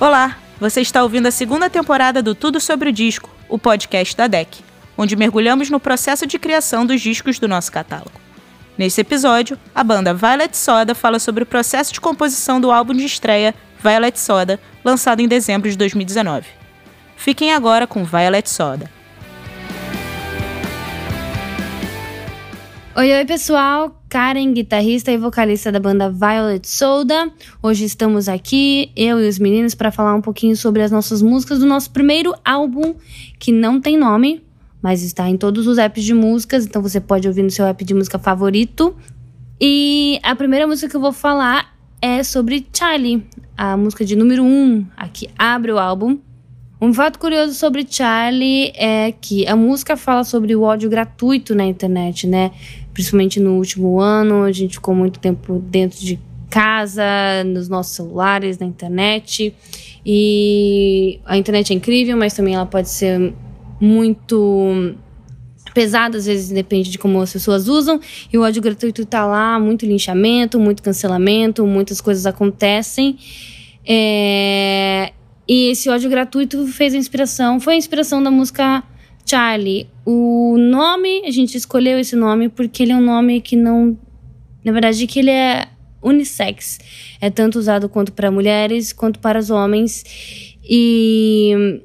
Olá, você está ouvindo a segunda temporada do Tudo Sobre o Disco, o podcast da DEC, onde mergulhamos no processo de criação dos discos do nosso catálogo. Nesse episódio, a banda Violet Soda fala sobre o processo de composição do álbum de estreia Violet Soda, lançado em dezembro de 2019. Fiquem agora com Violet Soda. Oi, oi pessoal, Karen, guitarrista e vocalista da banda Violet Soda. Hoje estamos aqui, eu e os meninos, para falar um pouquinho sobre as nossas músicas do nosso primeiro álbum, que não tem nome, mas está em todos os apps de músicas, então você pode ouvir no seu app de música favorito. E a primeira música que eu vou falar é sobre Charlie, a música de número 1, um, a que abre o álbum. Um fato curioso sobre Charlie é que a música fala sobre o ódio gratuito na internet, né? Principalmente no último ano, a gente ficou muito tempo dentro de casa, nos nossos celulares, na internet. E a internet é incrível, mas também ela pode ser muito pesada, às vezes depende de como as pessoas usam. E o ódio gratuito tá lá, muito linchamento, muito cancelamento, muitas coisas acontecem. É, e esse ódio gratuito fez a inspiração, foi a inspiração da música Charlie. O nome, a gente escolheu esse nome porque ele é um nome que não. Na verdade, que ele é unissex. É tanto usado quanto para mulheres quanto para os homens. E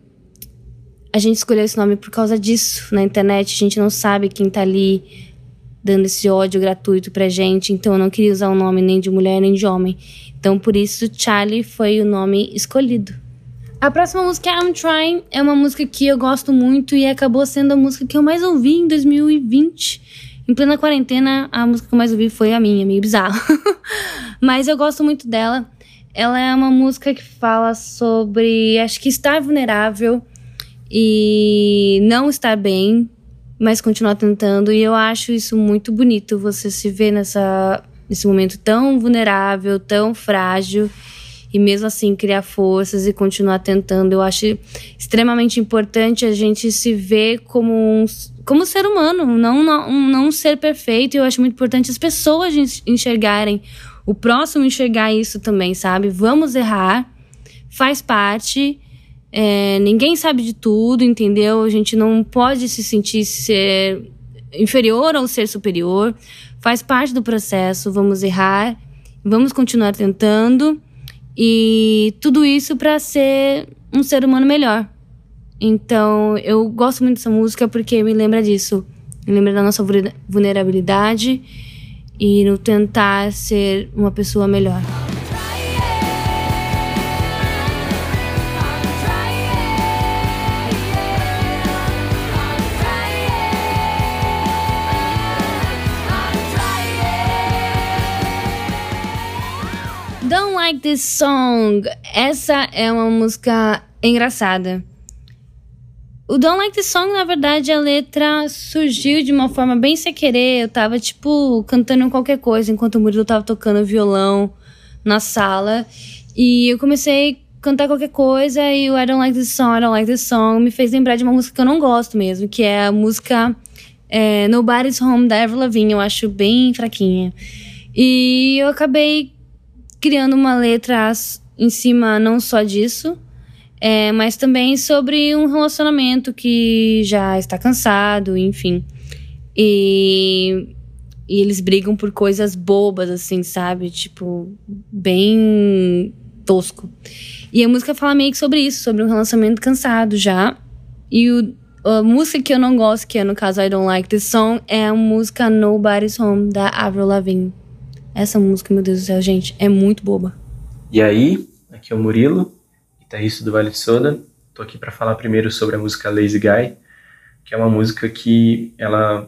a gente escolheu esse nome por causa disso. Na internet, a gente não sabe quem tá ali dando esse ódio gratuito pra gente. Então, eu não queria usar o nome nem de mulher nem de homem. Então, por isso, Charlie foi o nome escolhido. A próxima música é I'm Trying, é uma música que eu gosto muito e acabou sendo a música que eu mais ouvi em 2020. Em plena quarentena, a música que eu mais ouvi foi a minha, meio bizarro. Mas eu gosto muito dela. Ela é uma música que fala sobre, acho que estar vulnerável e não estar bem, mas continuar tentando. E eu acho isso muito bonito, você se ver nessa, nesse momento tão vulnerável, tão frágil e mesmo assim criar forças e continuar tentando. Eu acho extremamente importante a gente se ver como um como ser humano, não, não, não ser perfeito. Eu acho muito importante as pessoas enxergarem, o próximo enxergar isso também, sabe? Vamos errar, faz parte. É, ninguém sabe de tudo, entendeu? A gente não pode se sentir ser inferior ou ser superior. Faz parte do processo. Vamos errar, vamos continuar tentando e tudo isso para ser um ser humano melhor. Então, eu gosto muito dessa música porque me lembra disso. Me lembra da nossa vulnerabilidade e no tentar ser uma pessoa melhor. Like This Song. Essa é uma música engraçada. O Don't Like This Song, na verdade, a letra surgiu de uma forma bem sem querer. Eu tava, tipo, cantando qualquer coisa enquanto o Murilo tava tocando violão na sala. E eu comecei a cantar qualquer coisa e o I Don't Like This Song, I Don't Like This Song me fez lembrar de uma música que eu não gosto mesmo, que é a música é, Nobody's Home da Avril Lavigne. Eu acho bem fraquinha. E eu acabei criando uma letra em cima não só disso, é, mas também sobre um relacionamento que já está cansado, enfim. E, e eles brigam por coisas bobas, assim, sabe? Tipo, bem tosco. E a música fala meio que sobre isso, sobre um relacionamento cansado já. E o, a música que eu não gosto, que é no caso I Don't Like This Song, é a música Nobody's Home, da Avril Lavigne. Essa música, meu Deus do céu, gente, é muito boba. E aí, aqui é o Murilo, guitarrista do Vale de Soda. Tô aqui para falar primeiro sobre a música Lazy Guy, que é uma música que ela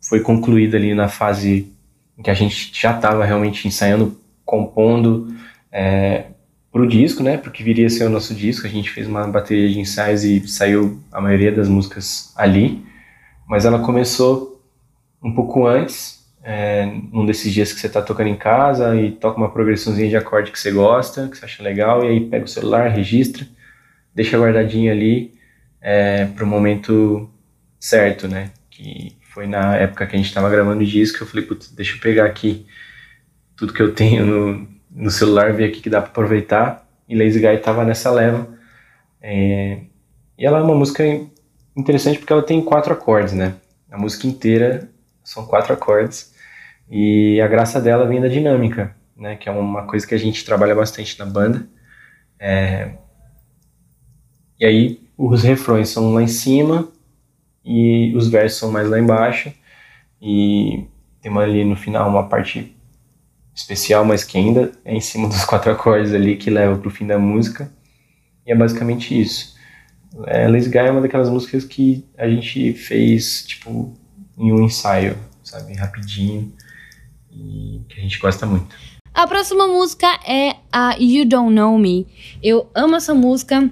foi concluída ali na fase em que a gente já estava realmente ensaiando, compondo é, pro disco, né? Porque viria a ser o nosso disco. A gente fez uma bateria de ensaios e saiu a maioria das músicas ali. Mas ela começou um pouco antes, é, num desses dias que você está tocando em casa e toca uma progressãozinha de acorde que você gosta, que você acha legal, e aí pega o celular, registra, deixa guardadinho ali é, para o momento certo, né? Que foi na época que a gente estava gravando o disco, eu falei, putz, deixa eu pegar aqui tudo que eu tenho no, no celular, ver aqui que dá para aproveitar. e Lazy Guy estava nessa leva. É, e ela é uma música interessante porque ela tem quatro acordes, né? A música inteira são quatro acordes e a graça dela vem da dinâmica, né? Que é uma coisa que a gente trabalha bastante na banda. É, e aí os refrões são lá em cima e os versos são mais lá embaixo e tem ali no final uma parte especial, mas que ainda é em cima dos quatro acordes ali que leva pro fim da música. E é basicamente isso. É, Lazy Guy é uma daquelas músicas que a gente fez, tipo, em um ensaio, sabe? Rapidinho. E que a gente gosta muito. A próxima música é a You Don't Know Me. Eu amo essa música.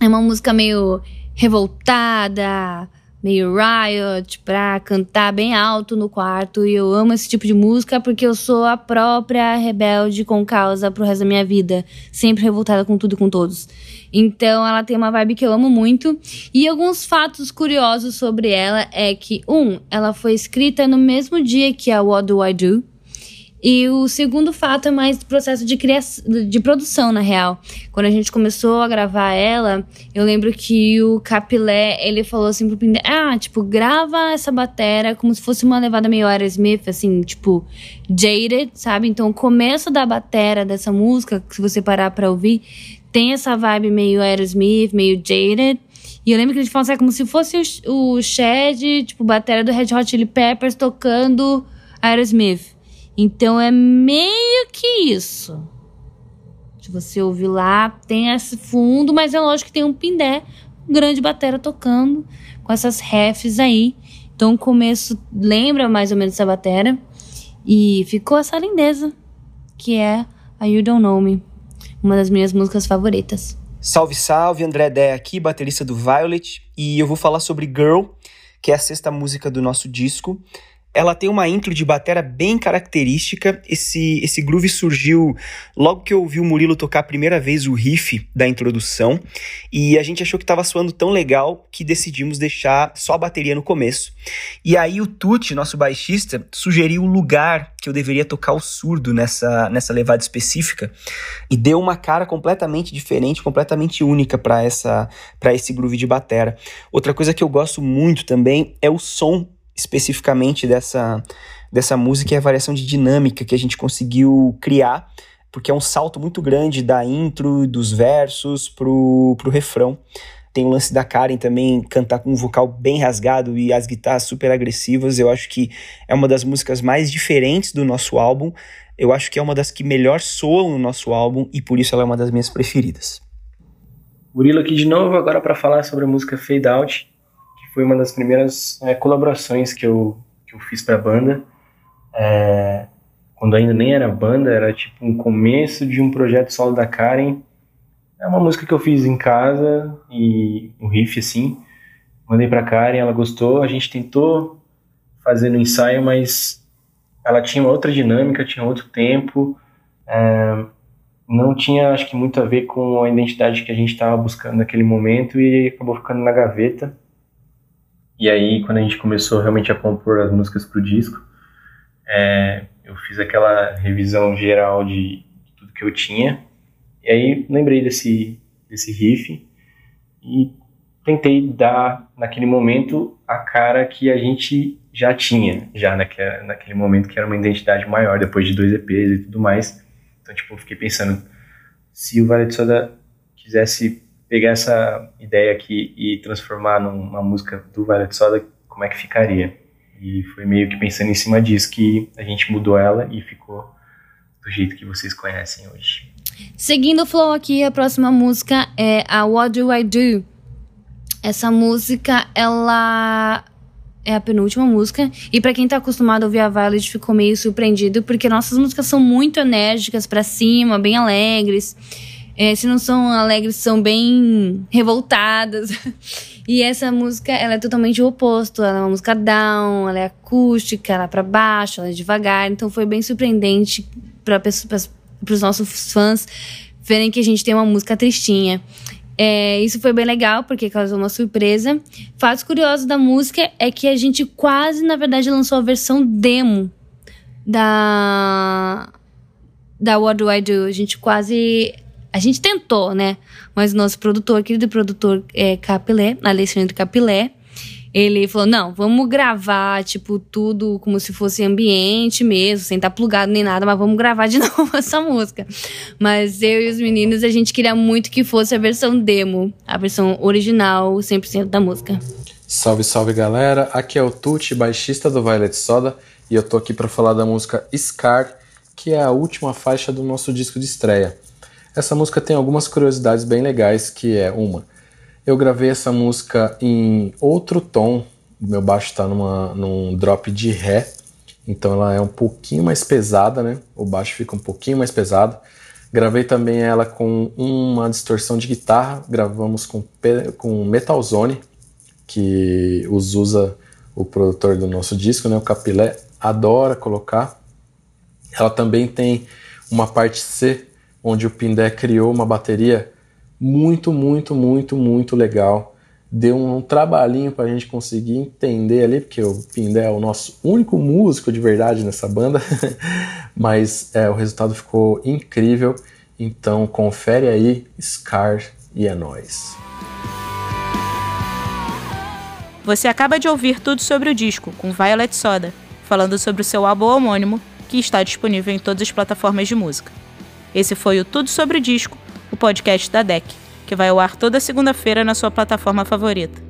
É uma música meio revoltada, meio riot, pra cantar bem alto no quarto. E eu amo esse tipo de música porque eu sou a própria rebelde com causa pro resto da minha vida. Sempre revoltada com tudo e com todos. Então ela tem uma vibe que eu amo muito. E alguns fatos curiosos sobre ela é que, um, ela foi escrita no mesmo dia que a What Do I Do? E o segundo fato é mais do processo de criação, de produção, na real. Quando a gente começou a gravar ela, eu lembro que o Capilé, ele falou assim pro Pindé, ah, tipo, grava essa batera como se fosse uma levada meio Aerosmith, assim, tipo, jaded, sabe? Então, o começo da batera dessa música, se você parar pra ouvir, tem essa vibe meio Aerosmith, meio jaded. E eu lembro que gente falou assim, é como se fosse o, o Shed, tipo, batera do Red Hot Chili Peppers tocando Aerosmith. Então é meio que isso. Se você ouvir lá, tem esse fundo, mas é lógico que tem um pindé, um grande batera tocando com essas refs aí. Então o começo lembra mais ou menos essa batera. E ficou essa lindeza, que é a You Don't Know Me, uma das minhas músicas favoritas. Salve, salve, André Dé aqui, baterista do Violet, e eu vou falar sobre Girl, que é a sexta música do nosso disco. Ela tem uma intro de batera bem característica. Esse, esse groove surgiu logo que eu ouvi o Murilo tocar a primeira vez o riff da introdução. E a gente achou que estava soando tão legal que decidimos deixar só a bateria no começo. E aí o Tuti, nosso baixista, sugeriu o lugar que eu deveria tocar o surdo nessa, nessa levada específica. E deu uma cara completamente diferente, completamente única para essa para esse groove de batera. Outra coisa que eu gosto muito também é o som especificamente dessa, dessa música é a variação de dinâmica que a gente conseguiu criar, porque é um salto muito grande da intro, dos versos pro, pro refrão. Tem o lance da Karen também cantar com um vocal bem rasgado e as guitarras super agressivas. Eu acho que é uma das músicas mais diferentes do nosso álbum. Eu acho que é uma das que melhor soam no nosso álbum e por isso ela é uma das minhas preferidas. Murilo aqui de novo agora para falar sobre a música Fade Out, foi uma das primeiras é, colaborações que eu, que eu fiz para a banda. É, quando ainda nem era banda, era tipo um começo de um projeto solo da Karen. É uma música que eu fiz em casa e um riff assim. Mandei para Karen, ela gostou. A gente tentou fazer no ensaio, mas ela tinha outra dinâmica, tinha outro tempo. É, não tinha, acho que, muito a ver com a identidade que a gente estava buscando naquele momento e acabou ficando na gaveta. E aí, quando a gente começou realmente a compor as músicas pro disco, é, eu fiz aquela revisão geral de, de, tudo que eu tinha. E aí lembrei desse, desse riff e tentei dar, naquele momento, a cara que a gente já tinha, já naquele, naquele momento que era uma identidade maior, depois de dois EPs e tudo mais. Então, tipo, eu fiquei pensando, se o Vale de Soda quisesse pegar essa ideia aqui e transformar numa música do Violet Soda, como é que ficaria? E foi meio que pensando em cima disso que a gente mudou ela e ficou do jeito que vocês conhecem hoje. Seguindo o flow aqui, a próxima música é a What Do I Do? Essa música, ela é a penúltima música. E para quem tá acostumado a ouvir a Violet, ficou meio surpreendido, porque nossas músicas são muito enérgicas para cima, bem alegres. É, se não são alegres, são bem revoltadas. e essa música, ela é totalmente o oposto. Ela é uma música down, ela é acústica, ela é pra baixo, ela é devagar. Então foi bem surpreendente para os nossos fãs verem que a gente tem uma música tristinha. É, isso foi bem legal, porque causou uma surpresa. Fatos curiosos da música é que a gente quase, na verdade, lançou a versão demo da, da What Do I Do. A gente quase a gente tentou, né? Mas o nosso produtor, querido produtor é, Capilé, Alexandre Capilé, ele falou: não, vamos gravar, tipo, tudo como se fosse ambiente mesmo, sem estar tá plugado nem nada, mas vamos gravar de novo essa música. Mas eu e os meninos, a gente queria muito que fosse a versão demo, a versão original, 100% da música. Salve, salve galera, aqui é o Tuti, baixista do Violet Soda, e eu tô aqui para falar da música Scar, que é a última faixa do nosso disco de estreia. Essa música tem algumas curiosidades bem legais, que é uma, eu gravei essa música em outro tom. Meu baixo está num drop de Ré, então ela é um pouquinho mais pesada, né? O baixo fica um pouquinho mais pesado. Gravei também ela com uma distorção de guitarra, gravamos com, com Metal Zone, que o Zusa, o produtor do nosso disco, né, o Capilé, adora colocar. Ela também tem uma parte C, onde o Pindé criou uma bateria muito, muito, muito, muito legal. Deu um, trabalhinho para a gente conseguir entender ali, porque o Pindé é o nosso único músico de verdade nessa banda, mas é, o resultado ficou incrível. Então confere aí, Scar e é nóis. Você acaba de ouvir tudo sobre o disco com Violet Soda, falando sobre o seu álbum homônimo, que está disponível em todas as plataformas de música. Esse foi o Tudo sobre o Disco, o podcast da DEC, que vai ao ar toda segunda-feira na sua plataforma favorita.